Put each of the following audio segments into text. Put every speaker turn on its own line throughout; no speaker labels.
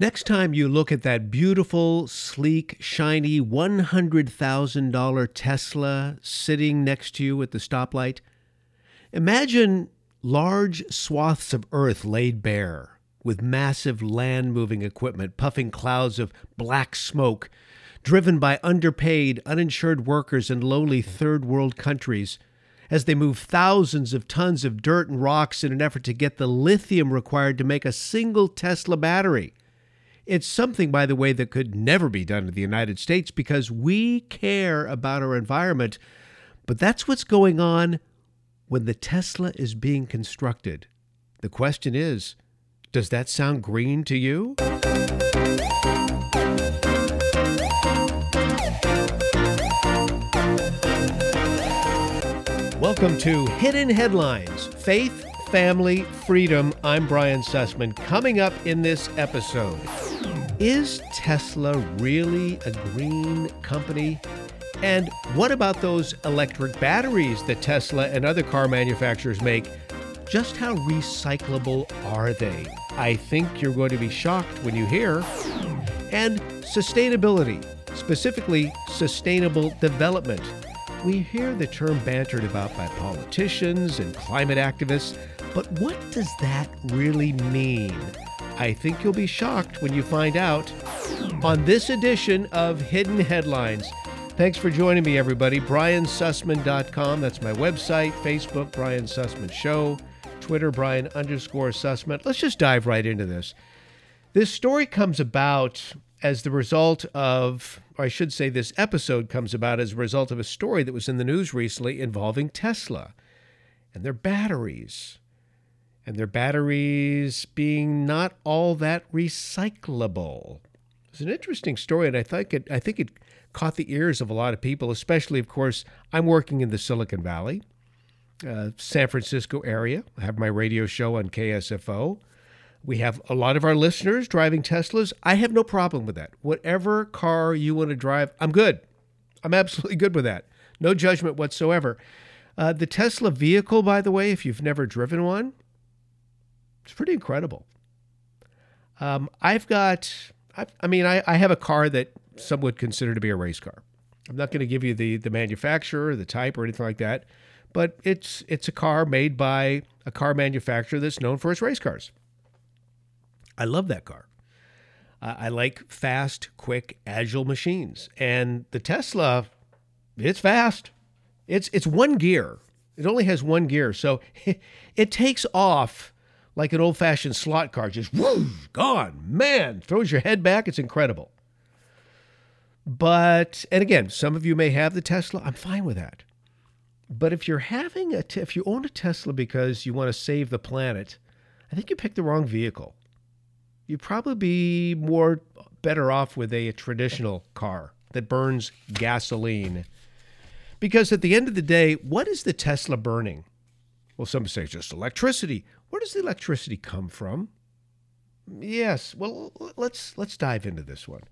Next time you look at that beautiful, sleek, shiny $100,000 Tesla sitting next to you at the stoplight, imagine large swaths of earth laid bare, with massive land moving equipment puffing clouds of black smoke, driven by underpaid, uninsured workers in lowly third world countries as they move thousands of tons of dirt and rocks in an effort to get the lithium required to make a single Tesla battery. It's something, by the way, that could never be done in the United States because we care about our environment. But that's what's going on when the Tesla is being constructed. The question is does that sound green to you? Welcome to Hidden Headlines Faith, Family, Freedom. I'm Brian Sussman. Coming up in this episode. Is Tesla really a green company? And what about those electric batteries that Tesla and other car manufacturers make? Just how recyclable are they? I think you're going to be shocked when you hear. And sustainability, specifically sustainable development. We hear the term bantered about by politicians and climate activists, but what does that really mean? I think you'll be shocked when you find out on this edition of Hidden Headlines. Thanks for joining me, everybody. BrianSussman.com. That's my website. Facebook, Brian Sussman Show. Twitter, Brian underscore Sussman. Let's just dive right into this. This story comes about as the result of, or I should say, this episode comes about as a result of a story that was in the news recently involving Tesla and their batteries and their batteries being not all that recyclable. It's an interesting story, and I think it, I think it caught the ears of a lot of people, especially, of course, I'm working in the Silicon Valley, uh, San Francisco area. I have my radio show on KSFO. We have a lot of our listeners driving Teslas. I have no problem with that. Whatever car you want to drive, I'm good. I'm absolutely good with that. No judgment whatsoever. Uh, the Tesla vehicle, by the way, if you've never driven one, it's pretty incredible. Um, I've got, I, I mean, I, I have a car that some would consider to be a race car. I'm not going to give you the the manufacturer, the type, or anything like that, but it's it's a car made by a car manufacturer that's known for its race cars. I love that car. Uh, I like fast, quick, agile machines, and the Tesla, it's fast. It's it's one gear. It only has one gear, so it, it takes off like an old fashioned slot car, just whoo, gone. Man, throws your head back. It's incredible. But, and again, some of you may have the Tesla. I'm fine with that. But if you're having a, if you own a Tesla because you want to save the planet, I think you picked the wrong vehicle. You'd probably be more better off with a, a traditional car that burns gasoline. Because at the end of the day, what is the Tesla burning? Well, some say it's just electricity. Where does the electricity come from? Yes, well, let's let's dive into this one.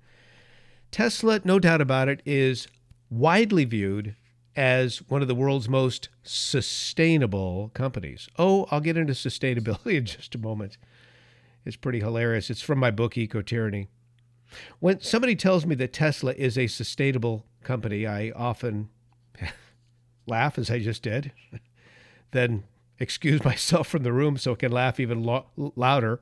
Tesla, no doubt about it, is widely viewed as one of the world's most sustainable companies. Oh, I'll get into sustainability in just a moment. It's pretty hilarious. It's from my book, Eco Tyranny. When somebody tells me that Tesla is a sustainable company, I often laugh, as I just did, then excuse myself from the room so I can laugh even lo- louder.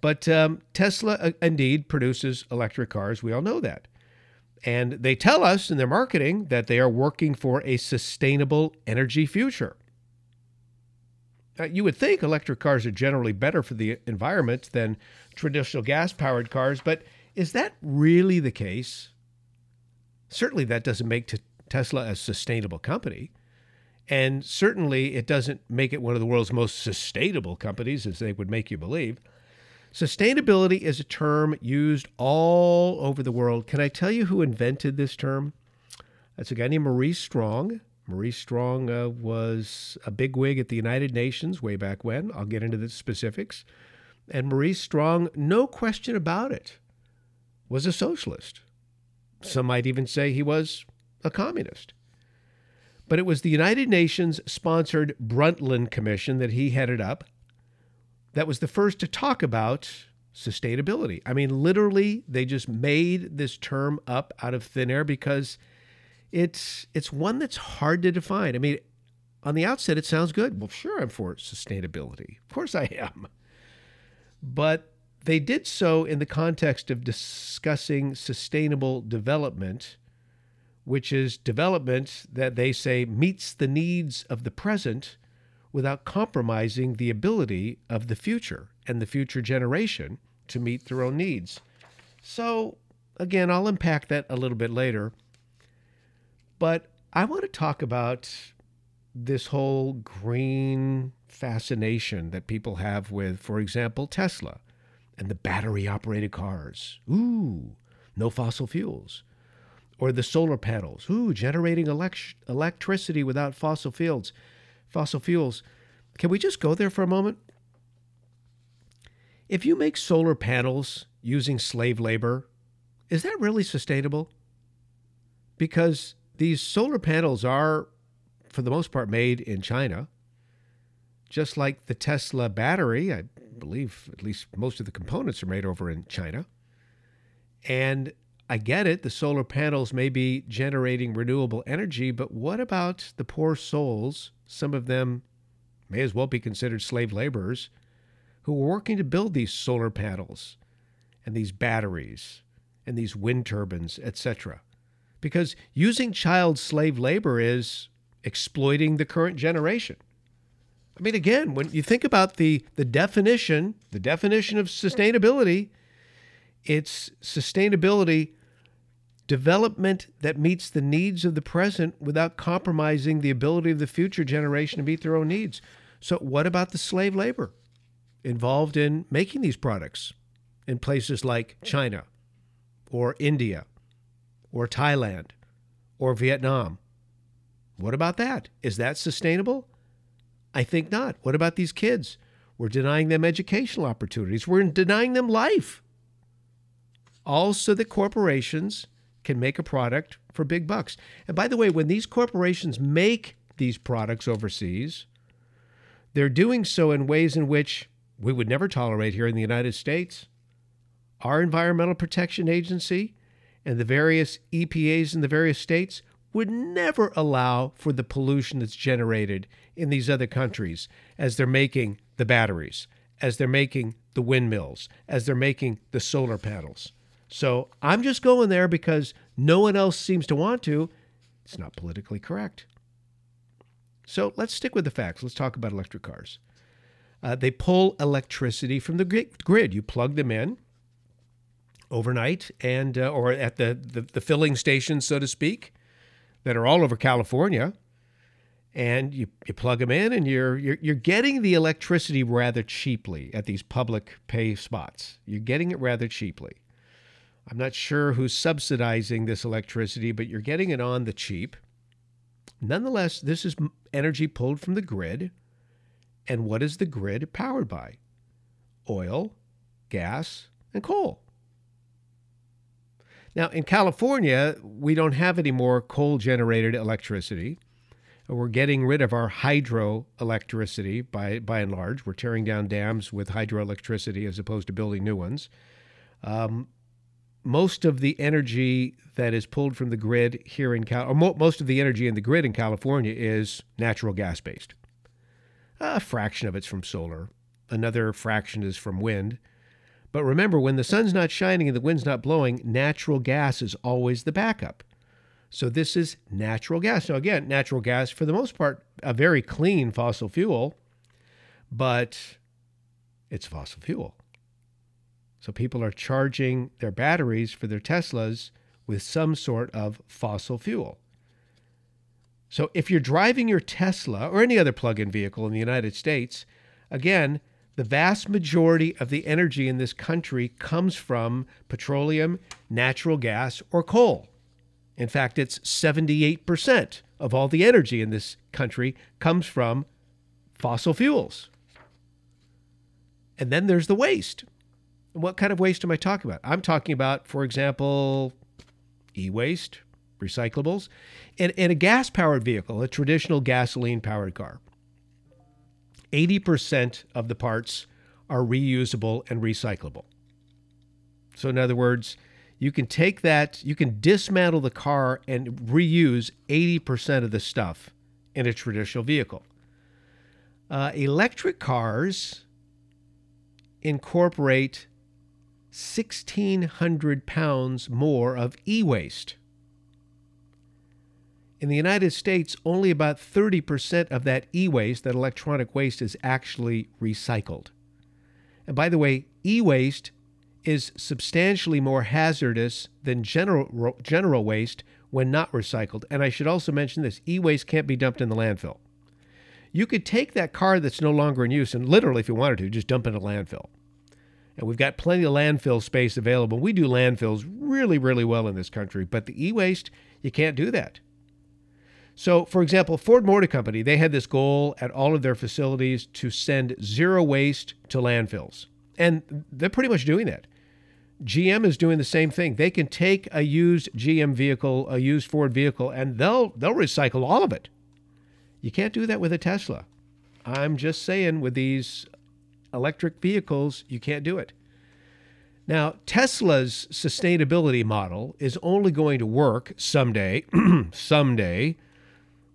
But um, Tesla uh, indeed produces electric cars. We all know that. And they tell us in their marketing that they are working for a sustainable energy future. Now, you would think electric cars are generally better for the environment than traditional gas powered cars, but is that really the case? Certainly, that doesn't make t- Tesla a sustainable company. And certainly, it doesn't make it one of the world's most sustainable companies, as they would make you believe. Sustainability is a term used all over the world. Can I tell you who invented this term? That's a guy named Maurice Strong. Maurice Strong uh, was a bigwig at the United Nations way back when. I'll get into the specifics. And Maurice Strong, no question about it, was a socialist. Some might even say he was a communist. But it was the United Nations sponsored Brundtland Commission that he headed up that was the first to talk about sustainability. I mean, literally, they just made this term up out of thin air because it's it's one that's hard to define. I mean, on the outset, it sounds good. Well, sure, I'm for sustainability. Of course, I am. But they did so in the context of discussing sustainable development, which is development that they say meets the needs of the present without compromising the ability of the future and the future generation to meet their own needs. So, again, I'll unpack that a little bit later. But I want to talk about this whole green fascination that people have with, for example, Tesla and the battery operated cars. Ooh, no fossil fuels. Or the solar panels. Ooh, generating elect- electricity without fossil fuels. Fossil fuels. Can we just go there for a moment? If you make solar panels using slave labor, is that really sustainable? Because these solar panels are, for the most part, made in China. Just like the Tesla battery, I believe at least most of the components are made over in China. And I get it, the solar panels may be generating renewable energy, but what about the poor souls? Some of them may as well be considered slave laborers who were working to build these solar panels and these batteries and these wind turbines, etc. Because using child slave labor is exploiting the current generation. I mean, again, when you think about the, the definition, the definition of sustainability, it's sustainability development that meets the needs of the present without compromising the ability of the future generation to meet their own needs. So, what about the slave labor? involved in making these products in places like China or India or Thailand or Vietnam. What about that? Is that sustainable? I think not. What about these kids? We're denying them educational opportunities. We're denying them life. Also, the corporations can make a product for big bucks. And by the way, when these corporations make these products overseas, they're doing so in ways in which we would never tolerate here in the United States. Our Environmental Protection Agency and the various EPAs in the various states would never allow for the pollution that's generated in these other countries as they're making the batteries, as they're making the windmills, as they're making the solar panels. So I'm just going there because no one else seems to want to. It's not politically correct. So let's stick with the facts. Let's talk about electric cars. Uh, they pull electricity from the grid. You plug them in overnight and uh, or at the, the, the filling stations, so to speak, that are all over California. And you, you plug them in, and you're, you're you're getting the electricity rather cheaply at these public pay spots. You're getting it rather cheaply. I'm not sure who's subsidizing this electricity, but you're getting it on the cheap. Nonetheless, this is energy pulled from the grid and what is the grid powered by? Oil, gas, and coal. Now, in California, we don't have any more coal generated electricity. We're getting rid of our hydroelectricity by, by and large. We're tearing down dams with hydroelectricity as opposed to building new ones. Um, most of the energy that is pulled from the grid here in Cal, or mo- most of the energy in the grid in California is natural gas based. A fraction of it's from solar, another fraction is from wind. But remember, when the sun's not shining and the wind's not blowing, natural gas is always the backup. So this is natural gas. Now, again, natural gas, for the most part, a very clean fossil fuel, but it's fossil fuel. So people are charging their batteries for their Teslas with some sort of fossil fuel. So if you're driving your Tesla or any other plug in vehicle in the United States, again, the vast majority of the energy in this country comes from petroleum, natural gas, or coal. In fact, it's 78% of all the energy in this country comes from fossil fuels. And then there's the waste. What kind of waste am I talking about? I'm talking about, for example, e waste, recyclables, and, and a gas powered vehicle, a traditional gasoline powered car. 80% of the parts are reusable and recyclable. So, in other words, you can take that, you can dismantle the car and reuse 80% of the stuff in a traditional vehicle. Uh, electric cars incorporate 1,600 pounds more of e waste. In the United States, only about 30% of that e waste, that electronic waste, is actually recycled. And by the way, e waste is substantially more hazardous than general, general waste when not recycled. And I should also mention this e waste can't be dumped in the landfill. You could take that car that's no longer in use and literally, if you wanted to, just dump it in a landfill. And we've got plenty of landfill space available. We do landfills really, really well in this country, but the e waste, you can't do that. So, for example, Ford Motor Company, they had this goal at all of their facilities to send zero waste to landfills. And they're pretty much doing that. GM is doing the same thing. They can take a used GM vehicle, a used Ford vehicle, and they'll they'll recycle all of it. You can't do that with a Tesla. I'm just saying with these electric vehicles, you can't do it. Now, Tesla's sustainability model is only going to work someday, someday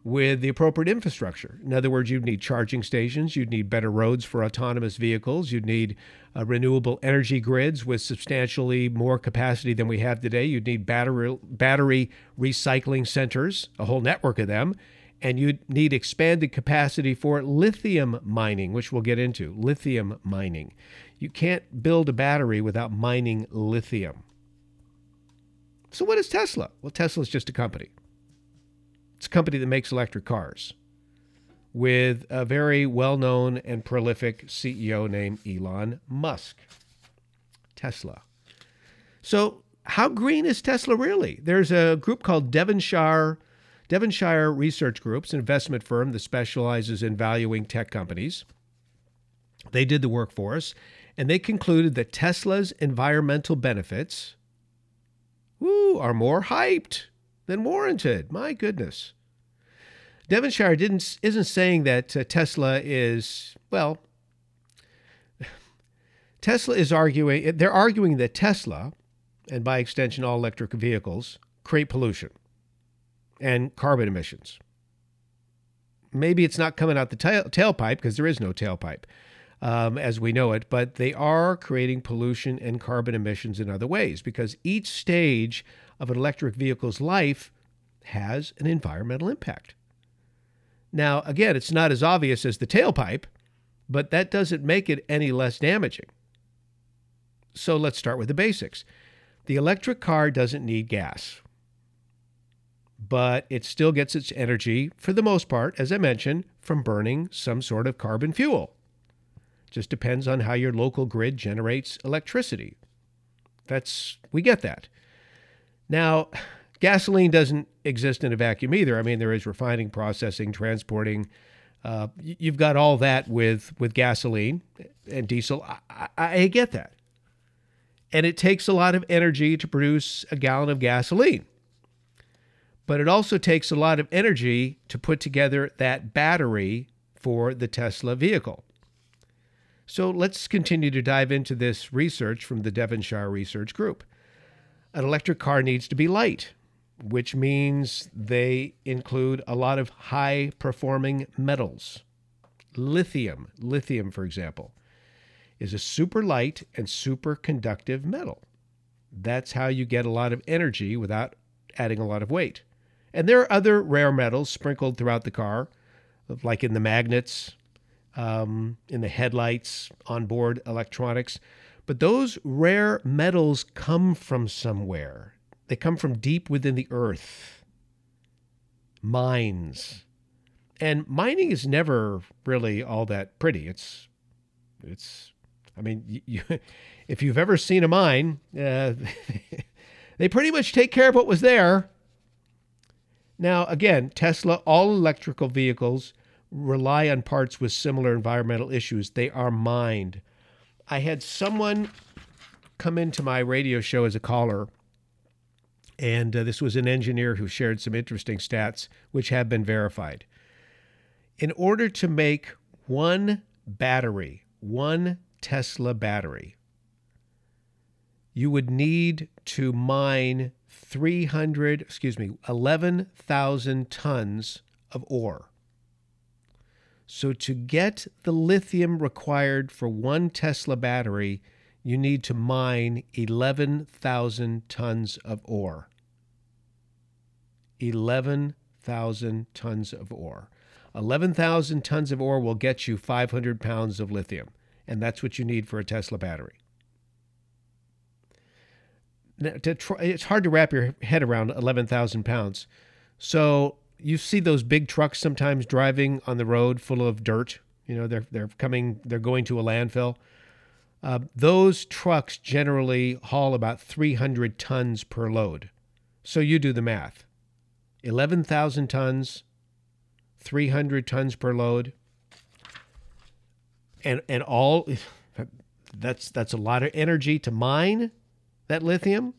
with the appropriate infrastructure. In other words, you'd need charging stations, you'd need better roads for autonomous vehicles, you'd need uh, renewable energy grids with substantially more capacity than we have today. You'd need battery battery recycling centers, a whole network of them, and you'd need expanded capacity for lithium mining, which we'll get into. Lithium mining. You can't build a battery without mining lithium. So what is Tesla? Well, Tesla is just a company. It's a company that makes electric cars with a very well known and prolific CEO named Elon Musk. Tesla. So, how green is Tesla really? There's a group called Devonshire, Devonshire Research Group, an investment firm that specializes in valuing tech companies. They did the work for us, and they concluded that Tesla's environmental benefits woo, are more hyped than warranted. My goodness. Devonshire didn't isn't saying that uh, Tesla is well. Tesla is arguing they're arguing that Tesla, and by extension all electric vehicles, create pollution and carbon emissions. Maybe it's not coming out the tail, tailpipe because there is no tailpipe um, as we know it, but they are creating pollution and carbon emissions in other ways because each stage of an electric vehicle's life has an environmental impact. Now, again, it's not as obvious as the tailpipe, but that doesn't make it any less damaging. So let's start with the basics. The electric car doesn't need gas, but it still gets its energy, for the most part, as I mentioned, from burning some sort of carbon fuel. Just depends on how your local grid generates electricity. That's we get that. Now, gasoline doesn't exist in a vacuum either. I mean, there is refining, processing, transporting. Uh, you've got all that with with gasoline and diesel. I, I get that, and it takes a lot of energy to produce a gallon of gasoline. But it also takes a lot of energy to put together that battery for the Tesla vehicle. So let's continue to dive into this research from the Devonshire Research Group. An electric car needs to be light, which means they include a lot of high performing metals. Lithium, lithium, for example, is a super light and super conductive metal. That's how you get a lot of energy without adding a lot of weight. And there are other rare metals sprinkled throughout the car, like in the magnets, um, in the headlights, onboard electronics. But those rare metals come from somewhere. They come from deep within the earth, mines. And mining is never really all that pretty. It's, it's, I mean, you, if you've ever seen a mine, uh, they pretty much take care of what was there. Now, again, Tesla, all electrical vehicles rely on parts with similar environmental issues. They are mined. I had someone come into my radio show as a caller, and uh, this was an engineer who shared some interesting stats which have been verified. In order to make one battery, one Tesla battery, you would need to mine 300, excuse me, 11,000 tons of ore. So, to get the lithium required for one Tesla battery, you need to mine 11,000 tons of ore. 11,000 tons of ore. 11,000 tons of ore will get you 500 pounds of lithium, and that's what you need for a Tesla battery. Try, it's hard to wrap your head around 11,000 pounds. So you see those big trucks sometimes driving on the road full of dirt. You know, they're they're coming, they're going to a landfill. Uh, those trucks generally haul about 300 tons per load. So you do the math. 11,000 tons, 300 tons per load. And and all that's that's a lot of energy to mine that lithium.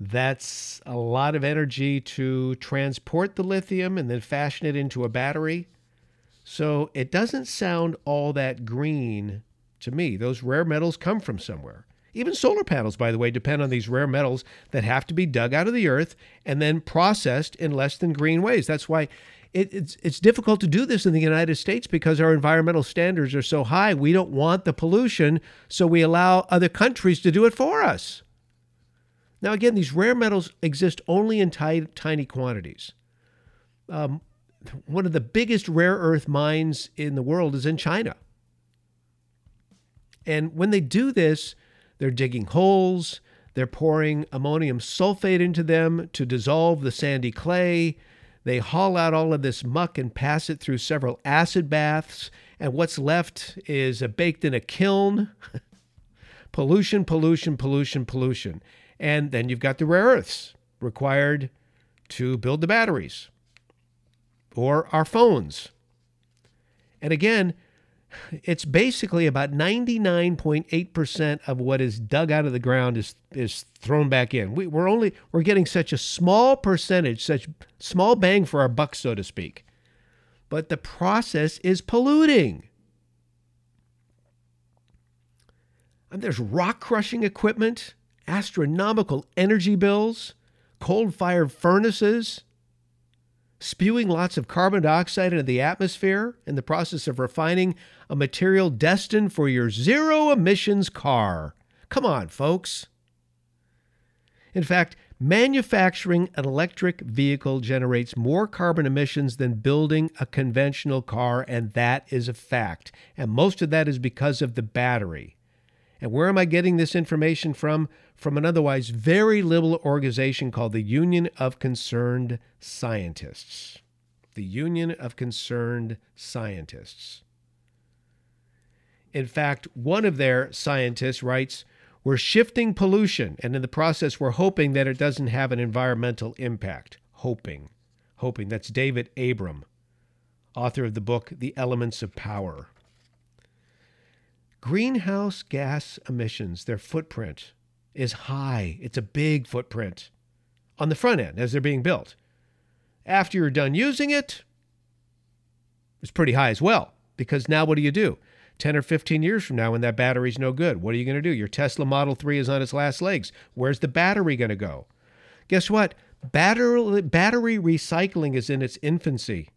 That's a lot of energy to transport the lithium and then fashion it into a battery. So it doesn't sound all that green to me. Those rare metals come from somewhere. Even solar panels, by the way, depend on these rare metals that have to be dug out of the earth and then processed in less than green ways. That's why it, it's it's difficult to do this in the United States because our environmental standards are so high. We don't want the pollution, so we allow other countries to do it for us. Now, again, these rare metals exist only in tiny, tiny quantities. Um, one of the biggest rare earth mines in the world is in China. And when they do this, they're digging holes, they're pouring ammonium sulfate into them to dissolve the sandy clay. They haul out all of this muck and pass it through several acid baths, and what's left is baked in a kiln. pollution, pollution, pollution, pollution. And then you've got the rare earths required to build the batteries or our phones. And again, it's basically about 99.8% of what is dug out of the ground is is thrown back in. We, we're only we're getting such a small percentage, such small bang for our buck, so to speak. But the process is polluting. There's rock crushing equipment astronomical energy bills, coal fired furnaces, spewing lots of carbon dioxide into the atmosphere in the process of refining a material destined for your zero emissions car. Come on, folks. In fact, manufacturing an electric vehicle generates more carbon emissions than building a conventional car, and that is a fact. And most of that is because of the battery. And where am I getting this information from? From an otherwise very liberal organization called the Union of Concerned Scientists. The Union of Concerned Scientists. In fact, one of their scientists writes, We're shifting pollution, and in the process, we're hoping that it doesn't have an environmental impact. Hoping. Hoping. That's David Abram, author of the book, The Elements of Power. Greenhouse gas emissions, their footprint is high. It's a big footprint on the front end as they're being built. After you're done using it, it's pretty high as well. Because now what do you do? 10 or 15 years from now, when that battery's no good, what are you going to do? Your Tesla Model 3 is on its last legs. Where's the battery going to go? Guess what? Battery, battery recycling is in its infancy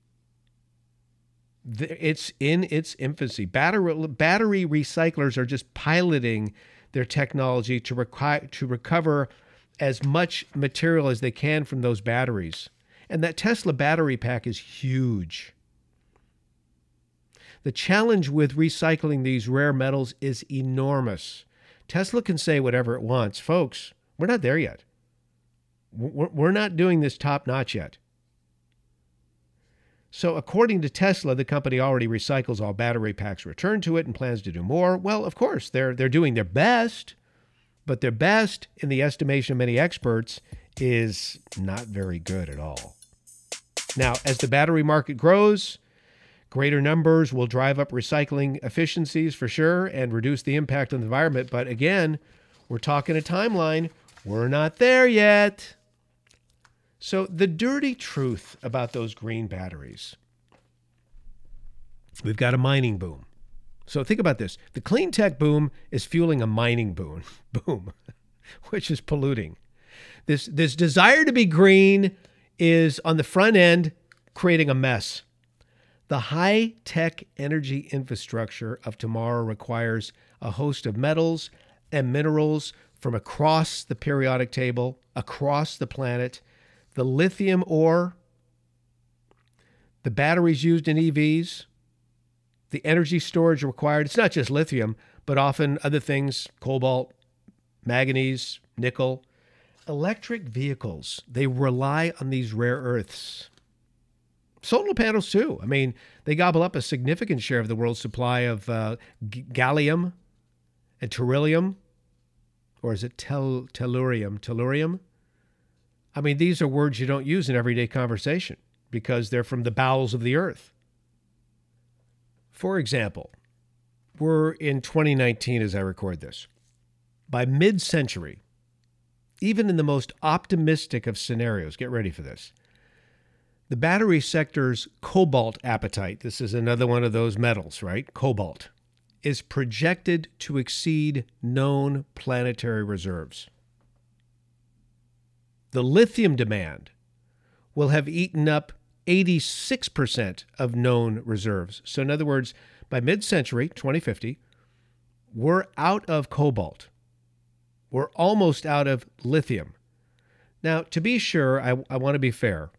it's in its infancy. Battery, battery recyclers are just piloting their technology to, requi- to recover as much material as they can from those batteries. And that Tesla battery pack is huge. The challenge with recycling these rare metals is enormous. Tesla can say whatever it wants. Folks, we're not there yet. We're not doing this top notch yet. So, according to Tesla, the company already recycles all battery packs returned to it and plans to do more. Well, of course, they're, they're doing their best, but their best, in the estimation of many experts, is not very good at all. Now, as the battery market grows, greater numbers will drive up recycling efficiencies for sure and reduce the impact on the environment. But again, we're talking a timeline. We're not there yet. So, the dirty truth about those green batteries we've got a mining boom. So, think about this the clean tech boom is fueling a mining boom. boom. which is polluting. This this desire to be green is on the front end creating a mess. The high tech energy infrastructure of tomorrow requires a host of metals and minerals from across the periodic table, across the planet. The lithium ore, the batteries used in EVs, the energy storage required. It's not just lithium, but often other things cobalt, manganese, nickel. Electric vehicles, they rely on these rare earths. Solar panels, too. I mean, they gobble up a significant share of the world's supply of uh, g- gallium and beryllium. Or is it tel- tellurium? Tellurium? I mean, these are words you don't use in everyday conversation because they're from the bowels of the earth. For example, we're in 2019 as I record this. By mid century, even in the most optimistic of scenarios, get ready for this. The battery sector's cobalt appetite, this is another one of those metals, right? Cobalt, is projected to exceed known planetary reserves. The lithium demand will have eaten up 86% of known reserves. So, in other words, by mid century, 2050, we're out of cobalt. We're almost out of lithium. Now, to be sure, I, I want to be fair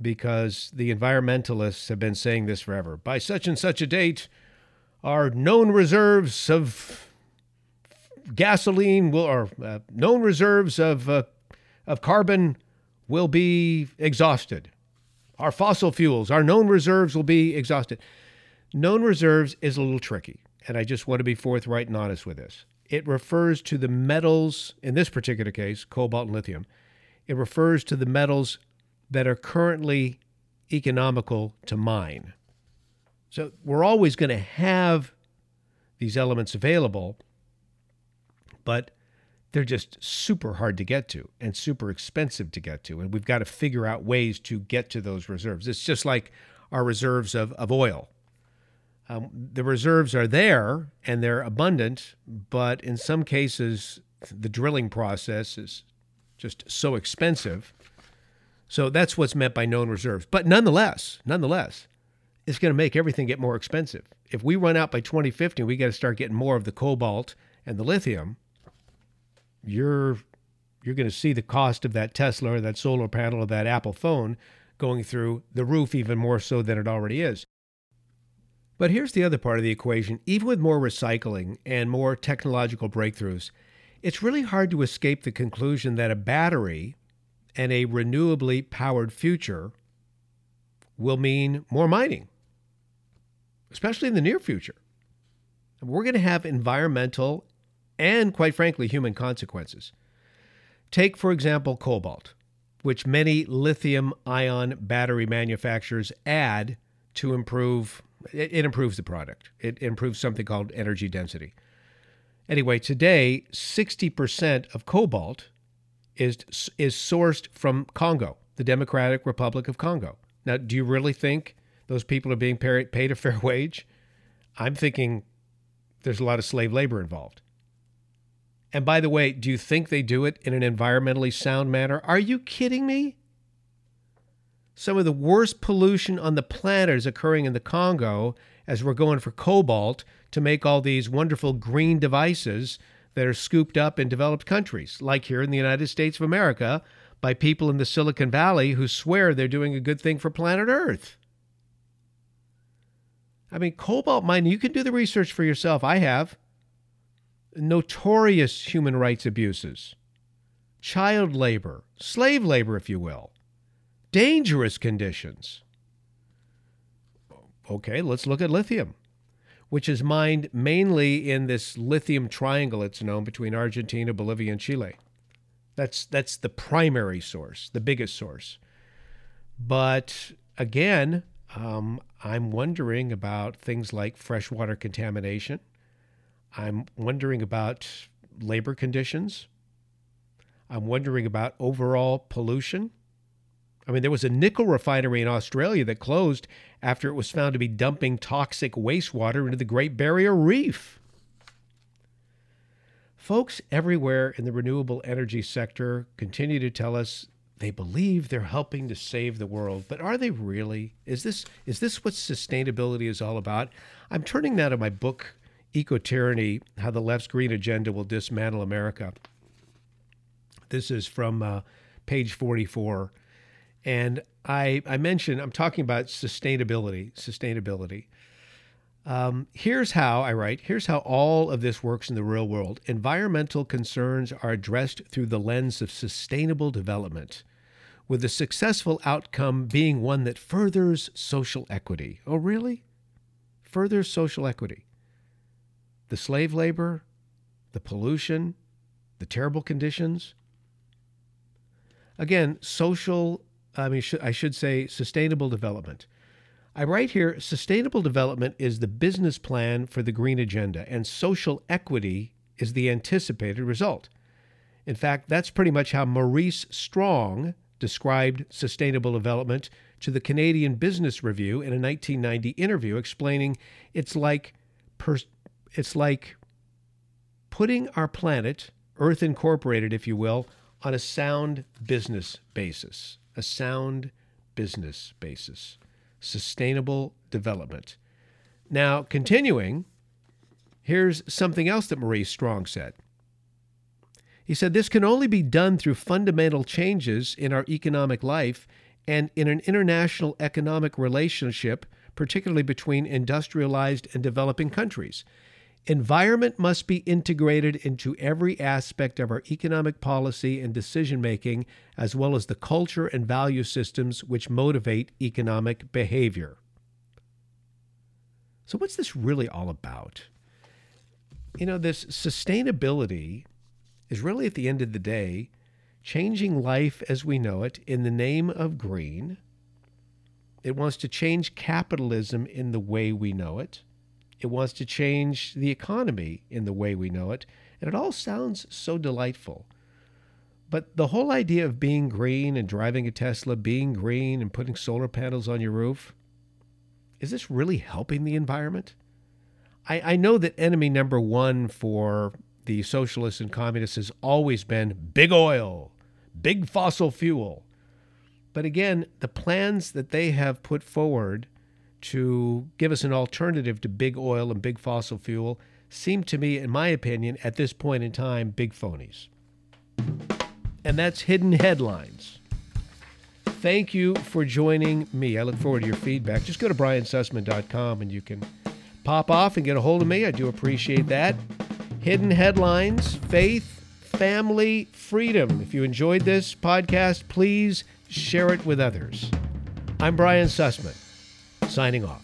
because the environmentalists have been saying this forever. By such and such a date, our known reserves of gasoline will, or uh, known reserves of, uh, of carbon will be exhausted. Our fossil fuels, our known reserves will be exhausted. Known reserves is a little tricky, and I just want to be forthright and honest with this. It refers to the metals, in this particular case, cobalt and lithium, it refers to the metals that are currently economical to mine. So we're always going to have these elements available, but they're just super hard to get to and super expensive to get to. And we've got to figure out ways to get to those reserves. It's just like our reserves of, of oil. Um, the reserves are there and they're abundant, but in some cases, the drilling process is just so expensive. So that's what's meant by known reserves. But nonetheless, nonetheless, it's going to make everything get more expensive. If we run out by 2050, we got to start getting more of the cobalt and the lithium you're you're going to see the cost of that Tesla or that solar panel or that Apple phone going through the roof even more so than it already is. But here's the other part of the equation. Even with more recycling and more technological breakthroughs, it's really hard to escape the conclusion that a battery and a renewably powered future will mean more mining, especially in the near future. We're going to have environmental and, quite frankly, human consequences. Take, for example, cobalt, which many lithium ion battery manufacturers add to improve it, improves the product. It improves something called energy density. Anyway, today 60% of cobalt is is sourced from Congo, the Democratic Republic of Congo. Now, do you really think those people are being paid a fair wage? I'm thinking there's a lot of slave labor involved. And by the way, do you think they do it in an environmentally sound manner? Are you kidding me? Some of the worst pollution on the planet is occurring in the Congo as we're going for cobalt to make all these wonderful green devices that are scooped up in developed countries, like here in the United States of America, by people in the Silicon Valley who swear they're doing a good thing for planet Earth. I mean, cobalt mining, you can do the research for yourself. I have notorious human rights abuses, child labor, slave labor, if you will, dangerous conditions. Okay, let's look at lithium, which is mined mainly in this lithium triangle, it's known, between Argentina, Bolivia, and Chile. That's, that's the primary source, the biggest source. But again, um, I'm wondering about things like freshwater contamination I'm wondering about labor conditions. I'm wondering about overall pollution. I mean, there was a nickel refinery in Australia that closed after it was found to be dumping toxic wastewater into the Great Barrier Reef. Folks everywhere in the renewable energy sector continue to tell us they believe they're helping to save the world, but are they really? Is this is this what sustainability is all about? I'm turning now to my book Eco Tyranny: How the Left's Green Agenda Will Dismantle America. This is from uh, page 44, and I I mentioned I'm talking about sustainability, sustainability. Um, here's how I write. Here's how all of this works in the real world. Environmental concerns are addressed through the lens of sustainable development, with the successful outcome being one that furthers social equity. Oh, really? Furthers social equity. The slave labor, the pollution, the terrible conditions. Again, social, I mean, I should say sustainable development I write here sustainable development is the business plan for the green agenda, and social equity is the anticipated result. In fact, that's pretty much how Maurice Strong described sustainable development to the Canadian Business Review in a 1990 interview, explaining it's like per, it's like putting our planet, Earth Incorporated, if you will, on a sound business basis. A sound business basis sustainable development. Now, continuing, here's something else that Maurice Strong said. He said this can only be done through fundamental changes in our economic life and in an international economic relationship, particularly between industrialized and developing countries. Environment must be integrated into every aspect of our economic policy and decision making, as well as the culture and value systems which motivate economic behavior. So, what's this really all about? You know, this sustainability is really, at the end of the day, changing life as we know it in the name of green. It wants to change capitalism in the way we know it. It wants to change the economy in the way we know it. And it all sounds so delightful. But the whole idea of being green and driving a Tesla, being green and putting solar panels on your roof, is this really helping the environment? I, I know that enemy number one for the socialists and communists has always been big oil, big fossil fuel. But again, the plans that they have put forward to give us an alternative to big oil and big fossil fuel seem to me, in my opinion, at this point in time, big phonies. And that's Hidden Headlines. Thank you for joining me. I look forward to your feedback. Just go to briansussman.com and you can pop off and get a hold of me. I do appreciate that. Hidden Headlines, Faith, Family, Freedom. If you enjoyed this podcast, please share it with others. I'm Brian Sussman signing off.